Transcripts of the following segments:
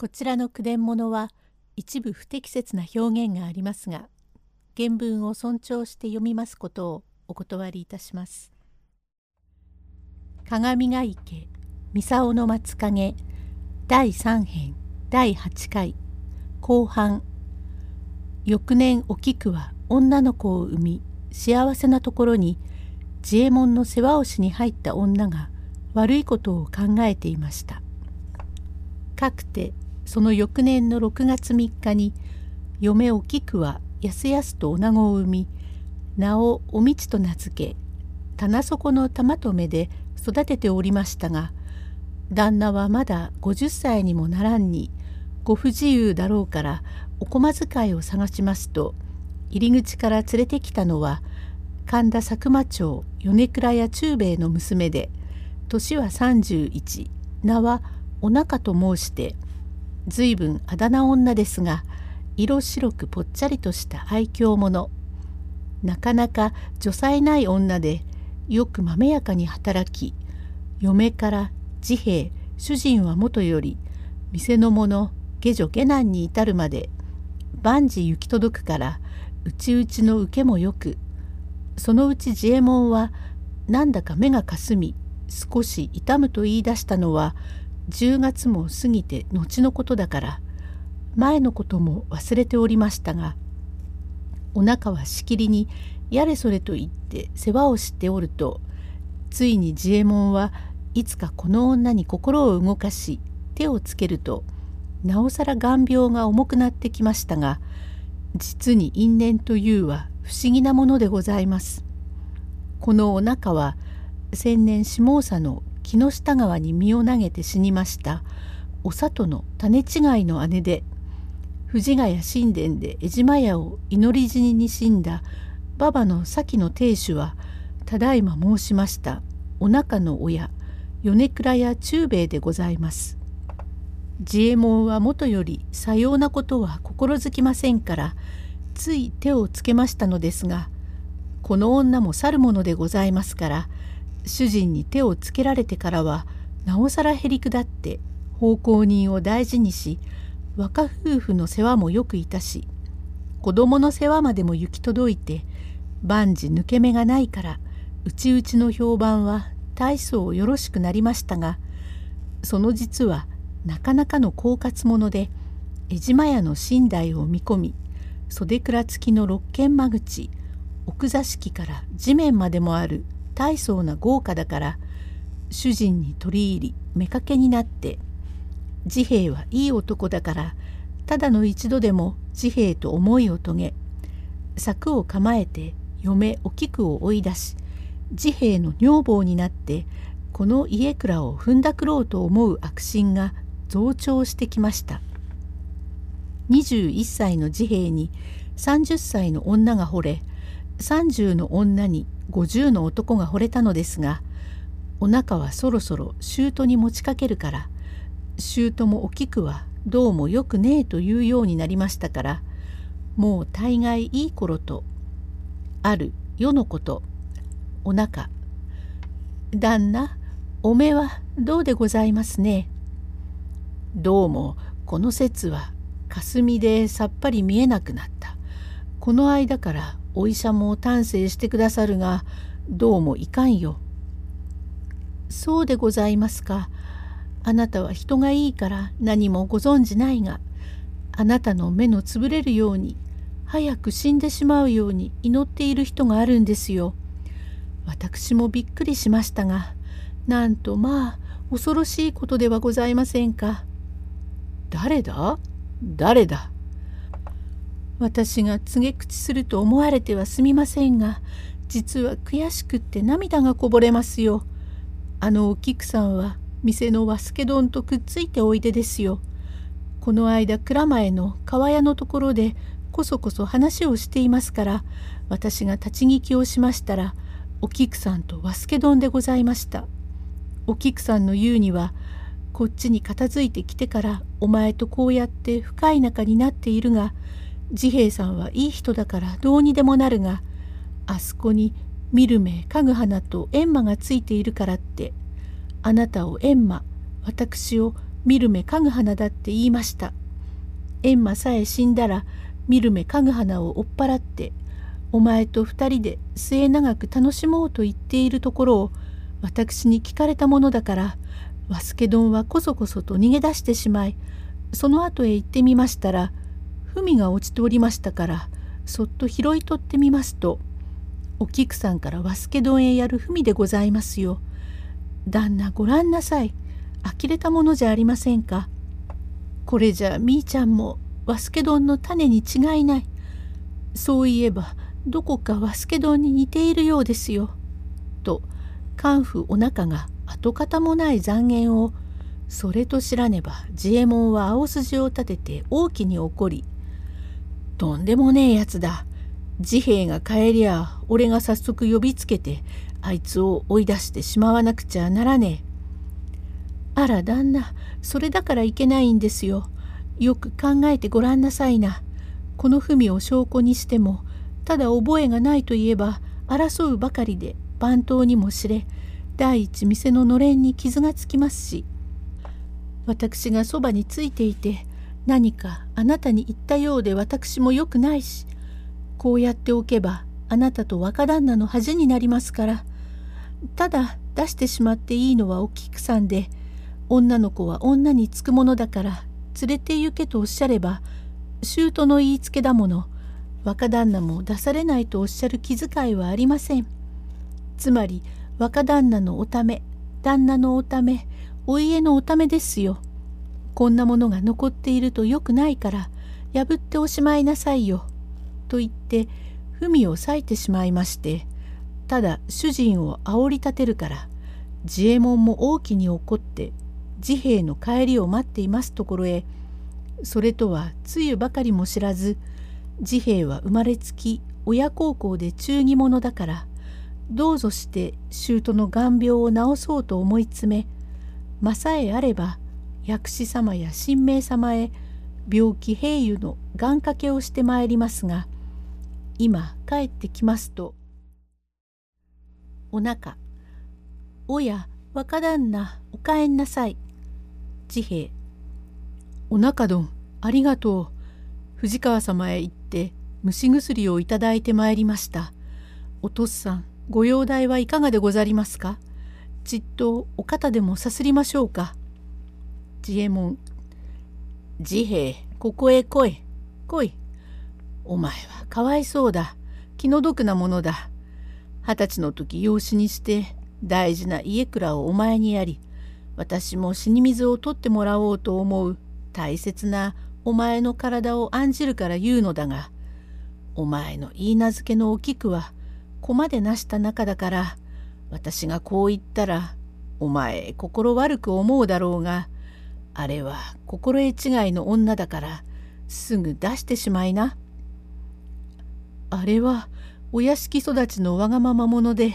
こちらの句伝物は一部不適切な表現がありますが原文を尊重して読みますことをお断りいたします。鏡ヶ池三竿の松影第3編第8回後半翌年お菊は女の子を産み幸せなところに自衛門の世話をしに入った女が悪いことを考えていました。かくてその翌年の6月3日に嫁お菊はやすやすと女子を産み名をおみちと名付け棚底の玉と目で育てておりましたが旦那はまだ50歳にもならんにご不自由だろうからお駒遣いを探しますと入り口から連れてきたのは神田佐久間町米倉屋中兵衛の娘で年は31名はお中と申して随分あだ名女ですが色白くぽっちゃりとした愛嬌者。なかなか女才ない女でよくまめやかに働き嫁から自兵主人はもとより店の者下女下男に至るまで万事行き届くから内々の受けもよくそのうち自衛衛門はなんだか目がかすみ少し痛むと言い出したのは10月も過ぎて後のことだから前のことも忘れておりましたがお腹はしきりにやれそれと言って世話をしておるとついに自衛門はいつかこの女に心を動かし手をつけるとなおさら眼病が重くなってきましたが実に因縁というは不思議なものでございます。このお腹は先年下総の木下川に身を投げて死にました。お里の種違いの姉で藤ヶ谷神殿で江島屋を祈り死にに死んだ。馬場の先の亭主はただいま申しました。お腹の親米倉屋中兵衛でございます。自衛門はもとよりさようなことは心づきませんからつい手をつけましたのですがこの女も去るものでございますから主人に手をつけられてからはなおさらへりくだって奉公人を大事にし若夫婦の世話もよくいたし子供の世話までも行き届いて万事抜け目がないから内々の評判は大層よろしくなりましたがその実はなかなかの狡猾者で江島屋の寝台を見込み袖倉付きの六軒間口奥座敷から地面までもある大層な豪華だから主人に取り入り妾になって治兵衛はいい男だからただの一度でも治兵衛と思いを遂げ柵を構えて嫁お菊を追い出し治兵衛の女房になってこの家倉を踏んだくろうと思う悪心が増長してきました。21歳の治兵衛に30歳の女が惚れ30の女に50の男が惚れたのですがお腹はそろそろ姑に持ちかけるから姑もお菊はどうもよくねえというようになりましたからもう大概いい頃とある世のことお腹旦那おめはどうでございますね。どうもこの説は霞でさっぱり見えなくなった。この間からお医者も丹精してくださるがどうもいかんよ。そうでございますか。あなたは人がいいから何もご存じないがあなたの目のつぶれるように早く死んでしまうように祈っている人があるんですよ。私もびっくりしましたがなんとまあ恐ろしいことではございませんか。誰だ？誰だ？私が告げ口すると思われてはすみませんが実は悔しくって涙がこぼれますよ。あのお菊さんは店の和助丼とくっついておいでですよ。この間蔵前の川屋のところでこそこそ話をしていますから私が立ち聞きをしましたらお菊さんと和助丼でございました。お菊さんの言うにはこっちに片付いてきてからお前とこうやって深い仲になっているが治兵衛さんはいい人だからどうにでもなるがあそこに見る目かぐ花と閻魔がついているからってあなたを閻魔私を見る目かぐ花だって言いました。閻魔さえ死んだら見る目かぐ花を追っ払ってお前と二人で末永く楽しもうと言っているところを私に聞かれたものだから和助丼はこそこそと逃げ出してしまいその後へ行ってみましたら文が落ちておりましたからそっと拾い取ってみますとお菊さんから和助丼へやる文でございますよ。旦那ごらんなさい。呆れたものじゃありませんか。これじゃみーちゃんも和助丼の種に違いない。そういえばどこか和助丼に似ているようですよ。と官府お腹が跡形もない残言をそれと知らねば自衛門は青筋を立てて大きに怒り「とんでもねえやつだ治兵衛が帰りゃ俺が早速呼びつけてあいつを追い出してしまわなくちゃならねえ。あら旦那それだからいけないんですよ。よく考えてごらんなさいな。この文を証拠にしてもただ覚えがないといえば争うばかりで番頭にも知れ第一店ののれんに傷がつきますし私がそばについていて何かあなたに言ったようで私もよくないしこうやっておけばあなたと若旦那の恥になりますから。ただ出してしまっていいのはお菊さんで女の子は女につくものだから連れて行けとおっしゃれば姑の言いつけだもの若旦那も出されないとおっしゃる気遣いはありません。つまり若旦那のおため旦那のおためお家のおためですよ。こんなものが残っているとよくないから破っておしまいなさいよと言って文を裂いてしまいましてただ主人を煽り立てるから自衛門も大きに怒って治兵衛の帰りを待っていますところへそれとはつゆばかりも知らず治兵衛は生まれつき親孝行で忠義者だからどうぞして舅の眼病を治そうと思い詰めまさえあれば薬師様や神明様へ病気平癒の願掛けをしてまいりますが今帰ってきますとお腹おや若旦那お帰んなさい。治兵。衛お腹丼ありがとう。藤川様へ行って虫薬をいただいてまいりました。お父さんご容体はいかがでござりますか？ちっとお肩でもさすりましょうか。治右衛門。治兵。衛ここへ来い。来い。お前はかわいそうだ。気の毒なものだ。二十歳の時養子にして大事な家蔵をお前にやり私も死に水を取ってもらおうと思う。大切なお前の体を案じるから言うのだがお前の言い名付けのお菊は駒でなした仲だから私がこう言ったらお前心悪く思うだろうがあれは心得違いの女だからすぐ出してしまいな。あれはお屋敷育ちのわがまま者で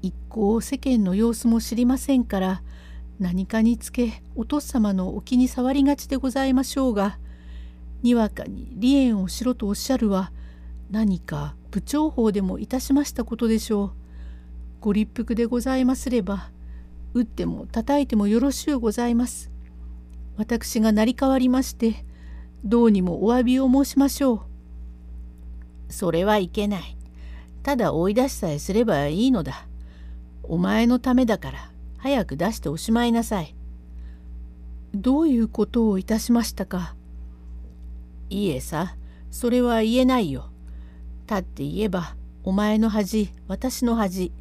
一向世間の様子も知りませんから何かにつけお父様のお気に障りがちでございましょうがにわかに離縁をしろとおっしゃるは何か部長法でもいたしましたことでしょう。ご立腹でございますれば打っても叩いてもよろしゅうございます。私が成り代わりましてどうにもお詫びを申しましょう。それはいけない。ただ追い出しさえすればいいのだ。お前のためだから早く出しておしまいなさい。どういうことをいたしましたか？いいえさ、それは言えないよ。立って言えば、お前の恥、私の恥、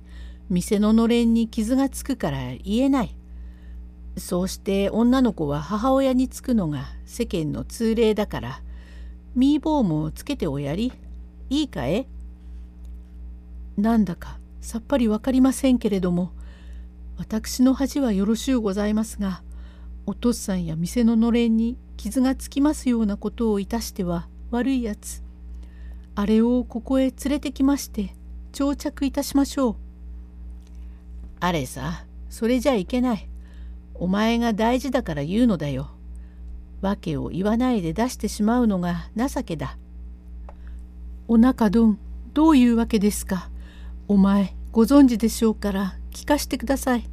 店ののれんに傷がつくから言えない。そうして女の子は母親につくのが世間の通例だから、ミーボーもつけておやり。いいかえ？なんだかさっぱり分かりませんけれども私の恥はよろしゅうございますがお父さんや店ののれんに傷がつきますようなことをいたしては悪いやつあれをここへ連れてきまして長着いたしましょう。あれさそれじゃいけない。お前が大事だから言うのだよ。訳を言わないで出してしまうのが情けだ。お腹どん、どういうわけですか？お前、ご存知でしょうから聞かしてください。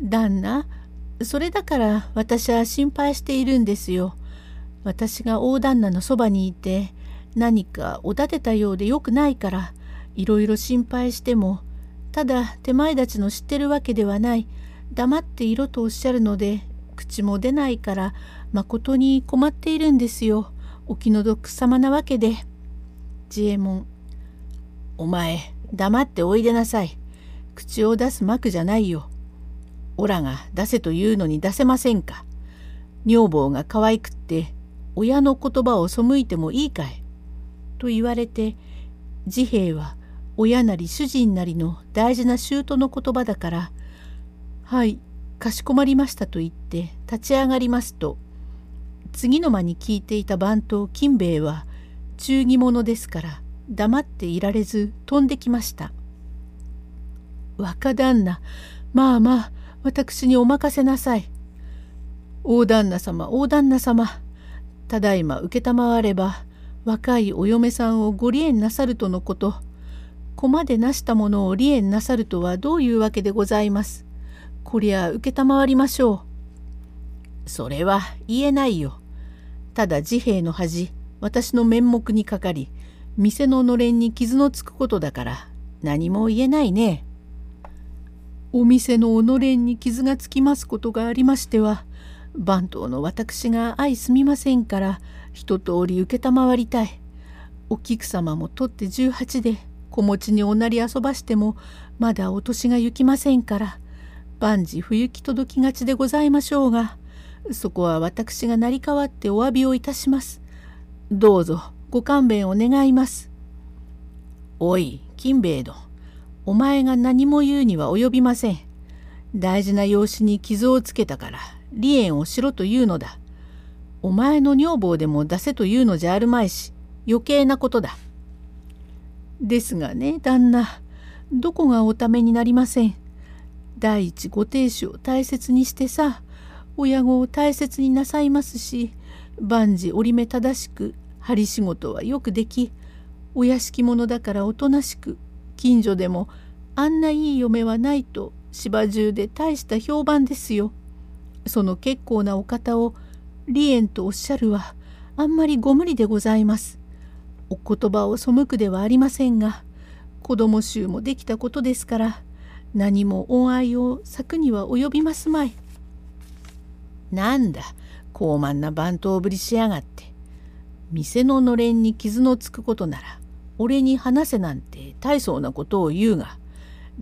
旦那、それだから私は心配しているんですよ。私が大旦那のそばにいて何かおだてたようでよくないからいろいろ心配してもただ手前たちの知ってるわけではない黙っていろとおっしゃるので口も出ないからまことに困っているんですよ。お気の毒様なわけで。自衛門お前黙っておいでなさい。口を出す幕じゃないよ。オラが出せというのに出せませんか。女房が可愛くって親の言葉を背いてもいいかい。と言われて治兵衛は親なり主人なりの大事な舅の言葉だから「はいかしこまりました」と言って立ち上がりますと次の間に聞いていた番頭金兵衛は忠義者ですから黙っていられず飛んできました。若旦那まあまあ私にお任せなさい。大旦那様大旦那様ただいま承れば若いお嫁さんをご離縁なさるとのこと駒でなしたものを離縁なさるとはどういうわけでございます？こりゃ承りましょう。それは言えないよ。ただ治兵衛の恥私の面目にかかり店ののれんに傷のつくことだから何も言えないね。お店のおのれんに傷がつきますことがありましては番頭の私が相すみませんから一通り承りたい。お菊様もとって18で子持ちにおなり遊ばしてもまだお年が行きませんから万事不行き届きがちでございましょうがそこは私が成り代わってお詫びをいたします。どうぞご勘弁を願います。おい金兵衛殿お前が何も言うには及びません。大事な養子に傷をつけたから離縁をしろというのだ。お前の女房でも出せというのじゃあるまいし余計なことだ。ですがね旦那どこがおためになりません。第一ご亭主を大切にしてさ親子を大切になさいますし万事折り目正しく針仕事はよくできお屋敷者だからおとなしく近所でもあんないい嫁はないと芝中で大した評判ですよ。その結構なお方を離縁とおっしゃるはあんまりご無理でございます。お言葉を背くではありませんが子供衆もできたことですから何も恩愛を咲くには及びますまい。なんだ高慢な番頭ぶりしやがって店ののれんに傷のつくことなら俺に話せなんて大層なことを言うが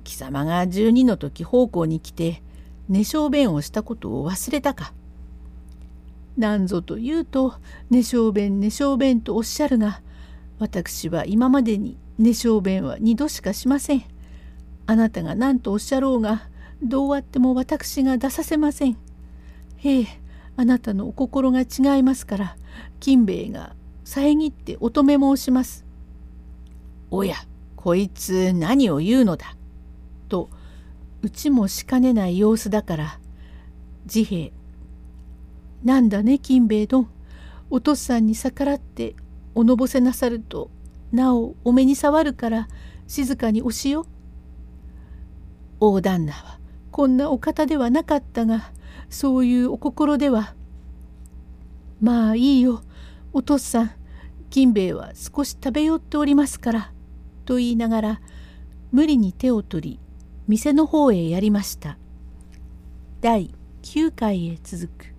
貴様が12の時奉公に来て寝小便をしたことを忘れたか。なんぞと言うと寝小便寝小便とおっしゃるが私は今までに寝小便は二度しかしません。あなたが何とおっしゃろうがどうあっても私が出させません。へえあなたのお心が違いますから金兵衛が遮って乙女申します。おやこいつ何を言うのだ。とうちもしかねない様子だから治兵衛なんだね金兵衛殿お父さんに逆らっておのぼせなさるとなおお目に触るから静かにおしよ。大旦那はこんなお方ではなかったがそういうお心では。まあいいよお父さん金兵衛は少し食べよっておりますから」と言いながら無理に手を取り店の方へやりました。第9回へ続く